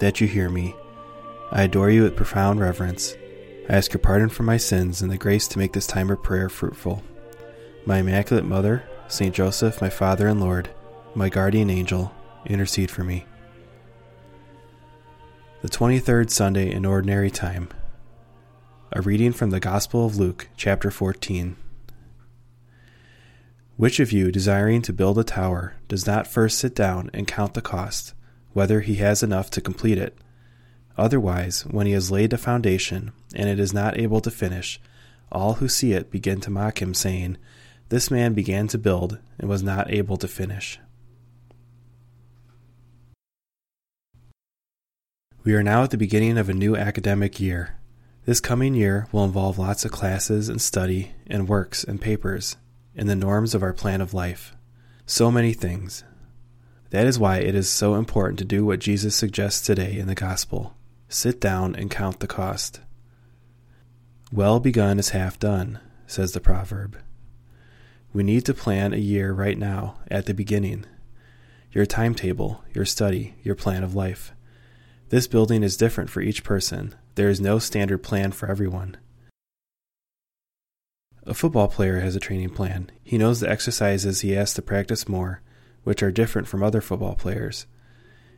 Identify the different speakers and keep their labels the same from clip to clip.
Speaker 1: that you hear me. I adore you with profound reverence. I ask your pardon for my sins and the grace to make this time of prayer fruitful. My Immaculate Mother, Saint Joseph, my Father and Lord, my guardian angel, intercede for me. The 23rd Sunday in Ordinary Time. A reading from the Gospel of Luke, chapter 14. Which of you, desiring to build a tower, does not first sit down and count the cost, whether he has enough to complete it? Otherwise, when he has laid the foundation, and it is not able to finish, all who see it begin to mock him, saying, This man began to build and was not able to finish. We are now at the beginning of a new academic year. This coming year will involve lots of classes and study and works and papers and the norms of our plan of life. So many things. That is why it is so important to do what Jesus suggests today in the Gospel sit down and count the cost. Well begun is half done, says the proverb. We need to plan a year right now, at the beginning. Your timetable, your study, your plan of life. This building is different for each person. There is no standard plan for everyone. A football player has a training plan. He knows the exercises he has to practice more, which are different from other football players.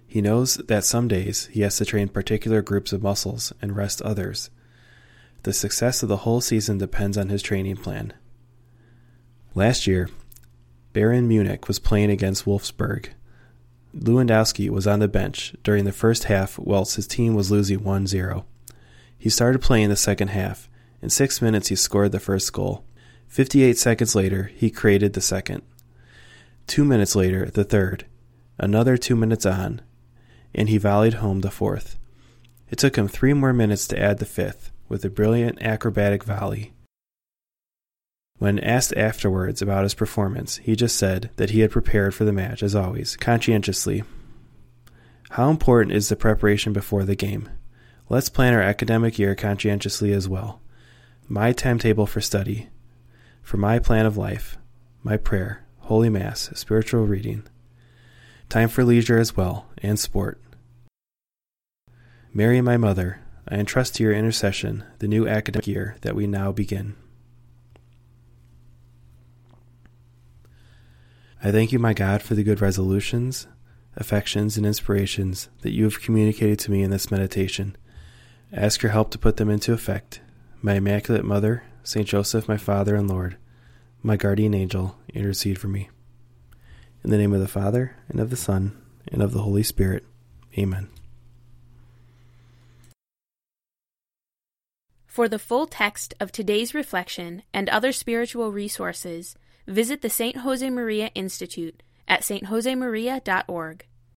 Speaker 1: He knows that some days he has to train particular groups of muscles and rest others. The success of the whole season depends on his training plan. Last year, Bayern Munich was playing against Wolfsburg. Lewandowski was on the bench during the first half whilst his team was losing 1 0. He started playing the second half. In six minutes, he scored the first goal. 58 seconds later, he created the second. Two minutes later, the third. Another two minutes on, and he volleyed home the fourth. It took him three more minutes to add the fifth, with a brilliant acrobatic volley. When asked afterwards about his performance, he just said that he had prepared for the match, as always, conscientiously. How important is the preparation before the game? Let's plan our academic year conscientiously as well. My timetable for study, for my plan of life, my prayer, Holy Mass, spiritual reading, time for leisure as well, and sport. Mary, my mother, I entrust to your intercession the new academic year that we now begin. I thank you, my God, for the good resolutions, affections, and inspirations that you have communicated to me in this meditation. I ask your help to put them into effect. My Immaculate Mother, Saint Joseph, my Father and Lord, my guardian angel, intercede for me. In the name of the Father, and of the Son, and of the Holy Spirit. Amen.
Speaker 2: For the full text of today's reflection and other spiritual resources, visit the St. Josemaria Institute at stjosemaria.org.